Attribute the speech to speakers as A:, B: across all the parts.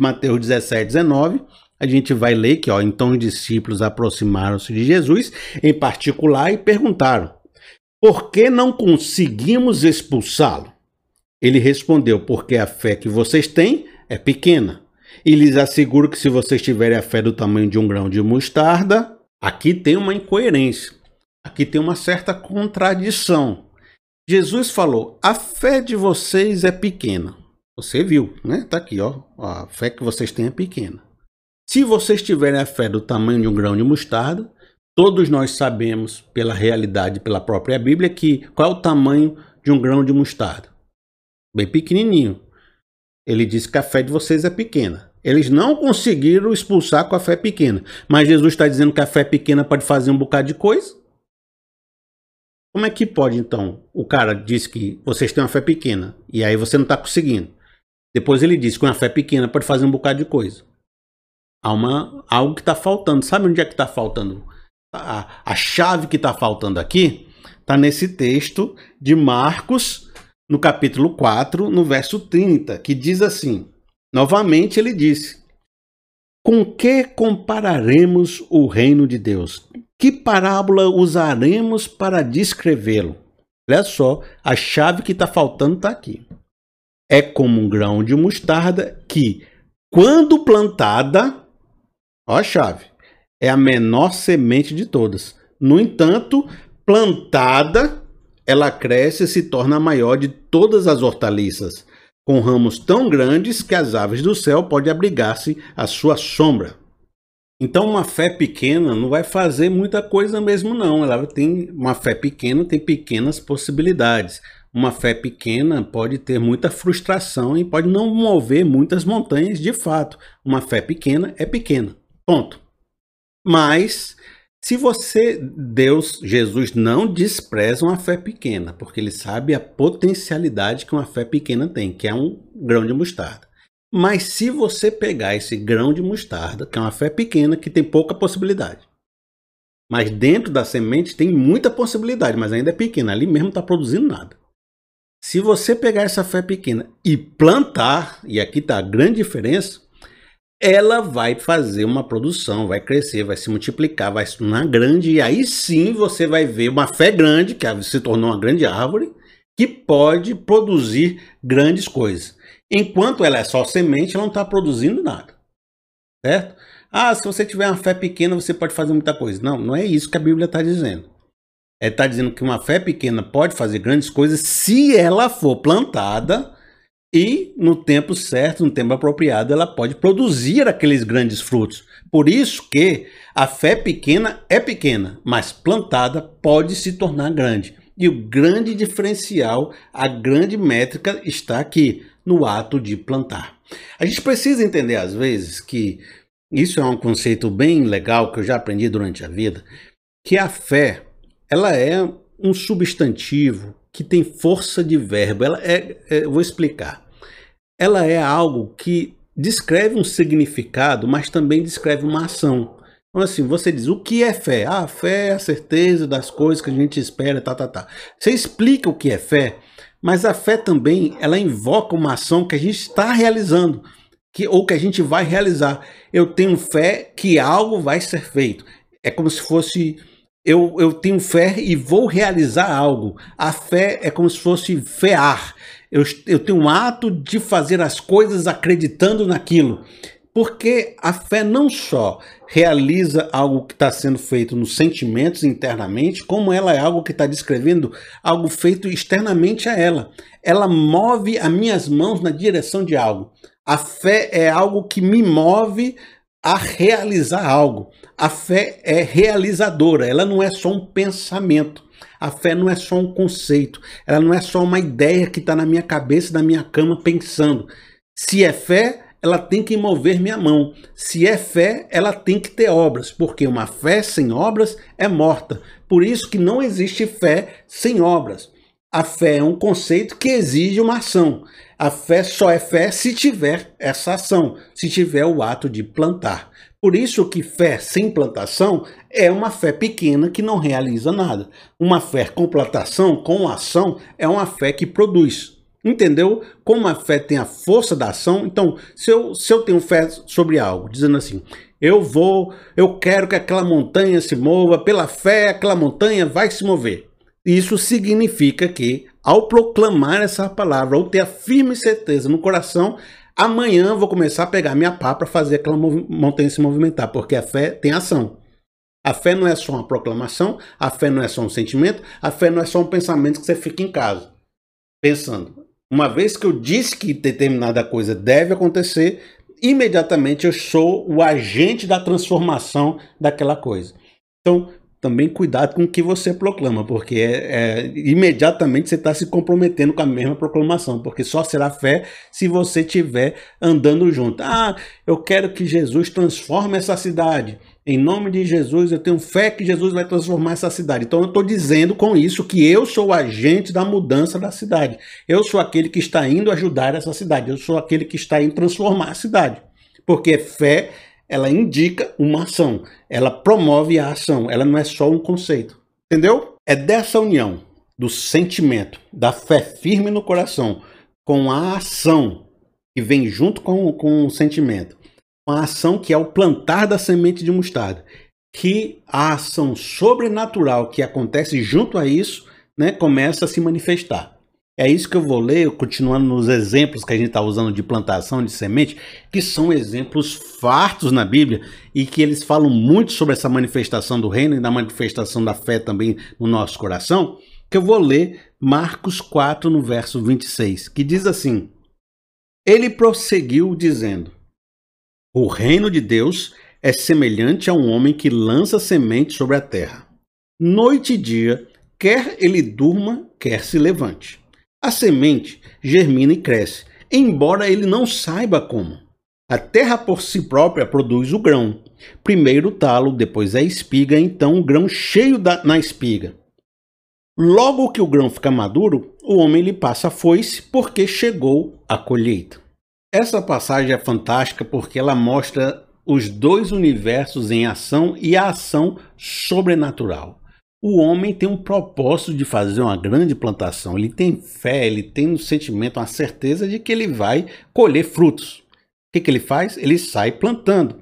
A: Mateus 17, 19, a gente vai ler que, ó, então os discípulos aproximaram-se de Jesus, em particular, e perguntaram: Por que não conseguimos expulsá-lo? Ele respondeu: Porque a fé que vocês têm é pequena. E lhes asseguro que se vocês tiverem a fé do tamanho de um grão de mostarda, aqui tem uma incoerência, aqui tem uma certa contradição. Jesus falou: a fé de vocês é pequena. Você viu, né? Tá aqui, ó. A fé que vocês têm é pequena. Se vocês tiverem a fé do tamanho de um grão de mostarda, todos nós sabemos pela realidade, pela própria Bíblia, que qual é o tamanho de um grão de mostarda? Bem pequenininho. Ele disse que a fé de vocês é pequena. Eles não conseguiram expulsar com a fé pequena. Mas Jesus está dizendo que a fé pequena pode fazer um bocado de coisa. Como é que pode, então? O cara diz que vocês têm uma fé pequena e aí você não está conseguindo. Depois ele diz que uma fé pequena pode fazer um bocado de coisa. Há uma, algo que está faltando. Sabe onde é que está faltando? A, a chave que está faltando aqui está nesse texto de Marcos, no capítulo 4, no verso 30, que diz assim: Novamente ele disse: Com que compararemos o reino de Deus? Que parábola usaremos para descrevê-lo? Olha só, a chave que está faltando está aqui. É como um grão de mostarda que, quando plantada, ó a chave, é a menor semente de todas. No entanto, plantada, ela cresce e se torna a maior de todas as hortaliças com ramos tão grandes que as aves do céu podem abrigar-se à sua sombra. Então, uma fé pequena não vai fazer muita coisa mesmo, não. Ela tem uma fé pequena, tem pequenas possibilidades. Uma fé pequena pode ter muita frustração e pode não mover muitas montanhas de fato. Uma fé pequena é pequena. Ponto. Mas se você, Deus, Jesus não despreza uma fé pequena, porque ele sabe a potencialidade que uma fé pequena tem, que é um grão de mostarda. Mas se você pegar esse grão de mostarda, que é uma fé pequena, que tem pouca possibilidade, mas dentro da semente tem muita possibilidade, mas ainda é pequena, ali mesmo está produzindo nada. Se você pegar essa fé pequena e plantar, e aqui está a grande diferença, ela vai fazer uma produção, vai crescer, vai se multiplicar, vai se tornar grande, e aí sim você vai ver uma fé grande, que se tornou uma grande árvore, que pode produzir grandes coisas. Enquanto ela é só semente, ela não está produzindo nada. Certo? Ah, se você tiver uma fé pequena, você pode fazer muita coisa. Não, não é isso que a Bíblia está dizendo. É está dizendo que uma fé pequena pode fazer grandes coisas se ela for plantada e no tempo certo, no tempo apropriado, ela pode produzir aqueles grandes frutos. Por isso que a fé pequena é pequena, mas plantada pode se tornar grande. E o grande diferencial, a grande métrica está aqui no ato de plantar. A gente precisa entender às vezes que isso é um conceito bem legal que eu já aprendi durante a vida, que a fé, ela é um substantivo que tem força de verbo. Ela é, é vou explicar ela é algo que descreve um significado, mas também descreve uma ação. Então, assim, você diz, o que é fé? Ah, fé é a certeza das coisas que a gente espera, tá, tá, tá. Você explica o que é fé, mas a fé também, ela invoca uma ação que a gente está realizando, que, ou que a gente vai realizar. Eu tenho fé que algo vai ser feito. É como se fosse eu, eu tenho fé e vou realizar algo. A fé é como se fosse fear. Eu, eu tenho um ato de fazer as coisas acreditando naquilo. Porque a fé não só realiza algo que está sendo feito nos sentimentos internamente, como ela é algo que está descrevendo algo feito externamente a ela. Ela move as minhas mãos na direção de algo. A fé é algo que me move a realizar algo. A fé é realizadora, ela não é só um pensamento. A fé não é só um conceito, ela não é só uma ideia que está na minha cabeça, na minha cama, pensando. Se é fé, ela tem que mover minha mão. Se é fé, ela tem que ter obras, porque uma fé sem obras é morta. Por isso que não existe fé sem obras. A fé é um conceito que exige uma ação. A fé só é fé se tiver essa ação, se tiver o ato de plantar. Por isso que fé sem plantação é uma fé pequena que não realiza nada. Uma fé com plantação, com ação, é uma fé que produz. Entendeu como a fé tem a força da ação? Então, se eu, se eu tenho fé sobre algo, dizendo assim, eu vou, eu quero que aquela montanha se mova, pela fé aquela montanha vai se mover. Isso significa que, ao proclamar essa palavra, ou ter a firme certeza no coração, amanhã vou começar a pegar minha pá para fazer aquela montanha se movimentar, porque a fé tem ação. A fé não é só uma proclamação, a fé não é só um sentimento, a fé não é só um pensamento que você fica em casa pensando. Uma vez que eu disse que determinada coisa deve acontecer, imediatamente eu sou o agente da transformação daquela coisa. Então, também cuidado com o que você proclama, porque é, é imediatamente você está se comprometendo com a mesma proclamação, porque só será fé se você estiver andando junto. Ah, eu quero que Jesus transforme essa cidade. Em nome de Jesus, eu tenho fé que Jesus vai transformar essa cidade. Então eu estou dizendo com isso que eu sou o agente da mudança da cidade. Eu sou aquele que está indo ajudar essa cidade. Eu sou aquele que está indo transformar a cidade. Porque fé ela indica uma ação, ela promove a ação, ela não é só um conceito. Entendeu? É dessa união do sentimento, da fé firme no coração, com a ação que vem junto com, com o sentimento, com a ação que é o plantar da semente de mostarda, que a ação sobrenatural que acontece junto a isso né, começa a se manifestar. É isso que eu vou ler, continuando nos exemplos que a gente está usando de plantação de semente, que são exemplos fartos na Bíblia e que eles falam muito sobre essa manifestação do reino e da manifestação da fé também no nosso coração. Que eu vou ler Marcos 4, no verso 26, que diz assim: Ele prosseguiu dizendo: O reino de Deus é semelhante a um homem que lança semente sobre a terra. Noite e dia, quer ele durma, quer se levante a semente germina e cresce, embora ele não saiba como. A terra por si própria produz o grão. Primeiro o talo, depois a espiga, então o grão cheio da, na espiga. Logo que o grão fica maduro, o homem lhe passa a foice, porque chegou a colheita. Essa passagem é fantástica porque ela mostra os dois universos em ação e a ação sobrenatural o homem tem um propósito de fazer uma grande plantação. Ele tem fé, ele tem um sentimento, uma certeza de que ele vai colher frutos. O que, que ele faz? Ele sai plantando.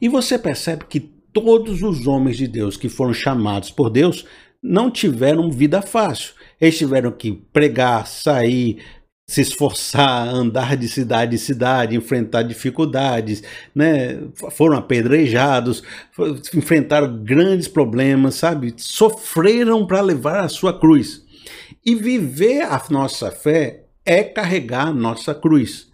A: E você percebe que todos os homens de Deus que foram chamados por Deus não tiveram vida fácil. Eles tiveram que pregar, sair, se esforçar, andar de cidade em cidade, enfrentar dificuldades, né? foram apedrejados, enfrentaram grandes problemas, sabe? Sofreram para levar a sua cruz. E viver a nossa fé é carregar a nossa cruz.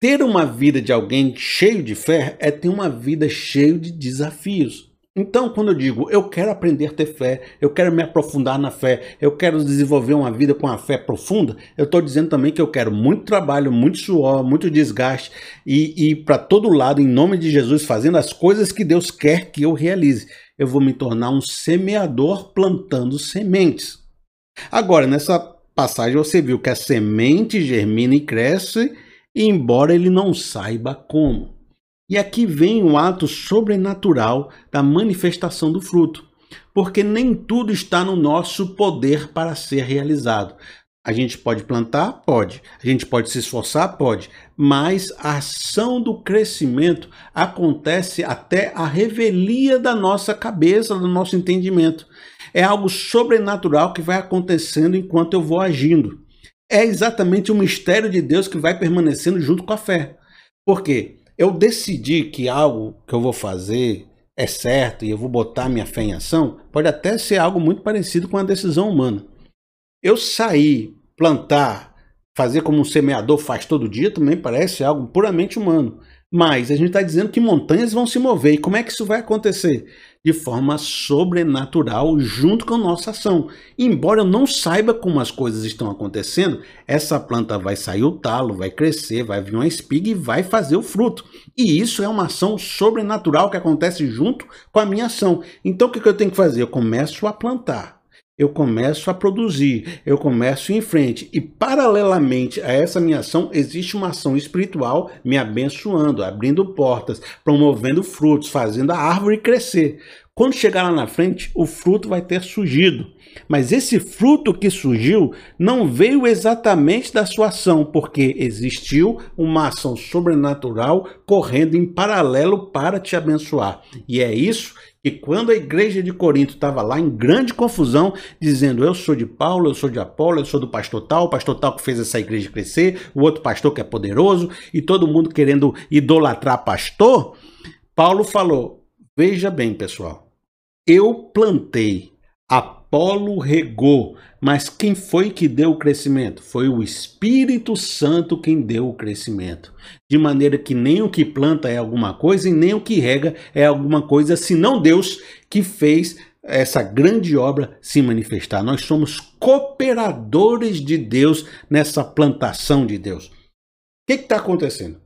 A: Ter uma vida de alguém cheio de fé é ter uma vida cheia de desafios. Então, quando eu digo eu quero aprender a ter fé, eu quero me aprofundar na fé, eu quero desenvolver uma vida com a fé profunda, eu estou dizendo também que eu quero muito trabalho, muito suor, muito desgaste e ir para todo lado em nome de Jesus, fazendo as coisas que Deus quer que eu realize. Eu vou me tornar um semeador plantando sementes. Agora, nessa passagem você viu que a semente germina e cresce, embora ele não saiba como. E aqui vem o ato sobrenatural da manifestação do fruto, porque nem tudo está no nosso poder para ser realizado. A gente pode plantar? Pode. A gente pode se esforçar? Pode. Mas a ação do crescimento acontece até a revelia da nossa cabeça, do nosso entendimento. É algo sobrenatural que vai acontecendo enquanto eu vou agindo. É exatamente o mistério de Deus que vai permanecendo junto com a fé. Por quê? Eu decidi que algo que eu vou fazer é certo e eu vou botar minha fé em ação, pode até ser algo muito parecido com a decisão humana. Eu sair, plantar, fazer como um semeador faz todo dia também parece algo puramente humano. Mas a gente está dizendo que montanhas vão se mover. E como é que isso vai acontecer? De forma sobrenatural, junto com a nossa ação. embora eu não saiba como as coisas estão acontecendo, essa planta vai sair o talo, vai crescer, vai vir uma espiga e vai fazer o fruto. E isso é uma ação sobrenatural que acontece junto com a minha ação. Então o que eu tenho que fazer? Eu começo a plantar eu começo a produzir, eu começo em frente. E paralelamente a essa minha ação, existe uma ação espiritual me abençoando, abrindo portas, promovendo frutos, fazendo a árvore crescer. Quando chegar lá na frente, o fruto vai ter surgido. Mas esse fruto que surgiu não veio exatamente da sua ação, porque existiu uma ação sobrenatural correndo em paralelo para te abençoar. E é isso que quando a igreja de Corinto estava lá em grande confusão, dizendo eu sou de Paulo, eu sou de Apolo, eu sou do pastor tal, o pastor tal que fez essa igreja crescer, o outro pastor que é poderoso, e todo mundo querendo idolatrar pastor, Paulo falou: Veja bem, pessoal, eu plantei, Apolo regou, mas quem foi que deu o crescimento? Foi o Espírito Santo quem deu o crescimento. De maneira que nem o que planta é alguma coisa e nem o que rega é alguma coisa, senão Deus que fez essa grande obra se manifestar. Nós somos cooperadores de Deus nessa plantação de Deus. O que está acontecendo?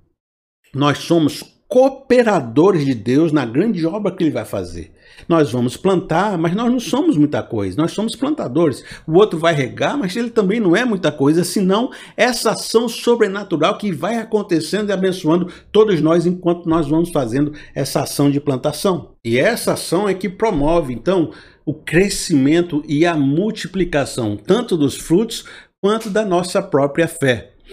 A: Nós somos cooperadores de Deus na grande obra que ele vai fazer. Nós vamos plantar, mas nós não somos muita coisa, nós somos plantadores. O outro vai regar, mas ele também não é muita coisa, senão essa ação sobrenatural que vai acontecendo e abençoando todos nós enquanto nós vamos fazendo essa ação de plantação. E essa ação é que promove, então, o crescimento e a multiplicação, tanto dos frutos quanto da nossa própria fé.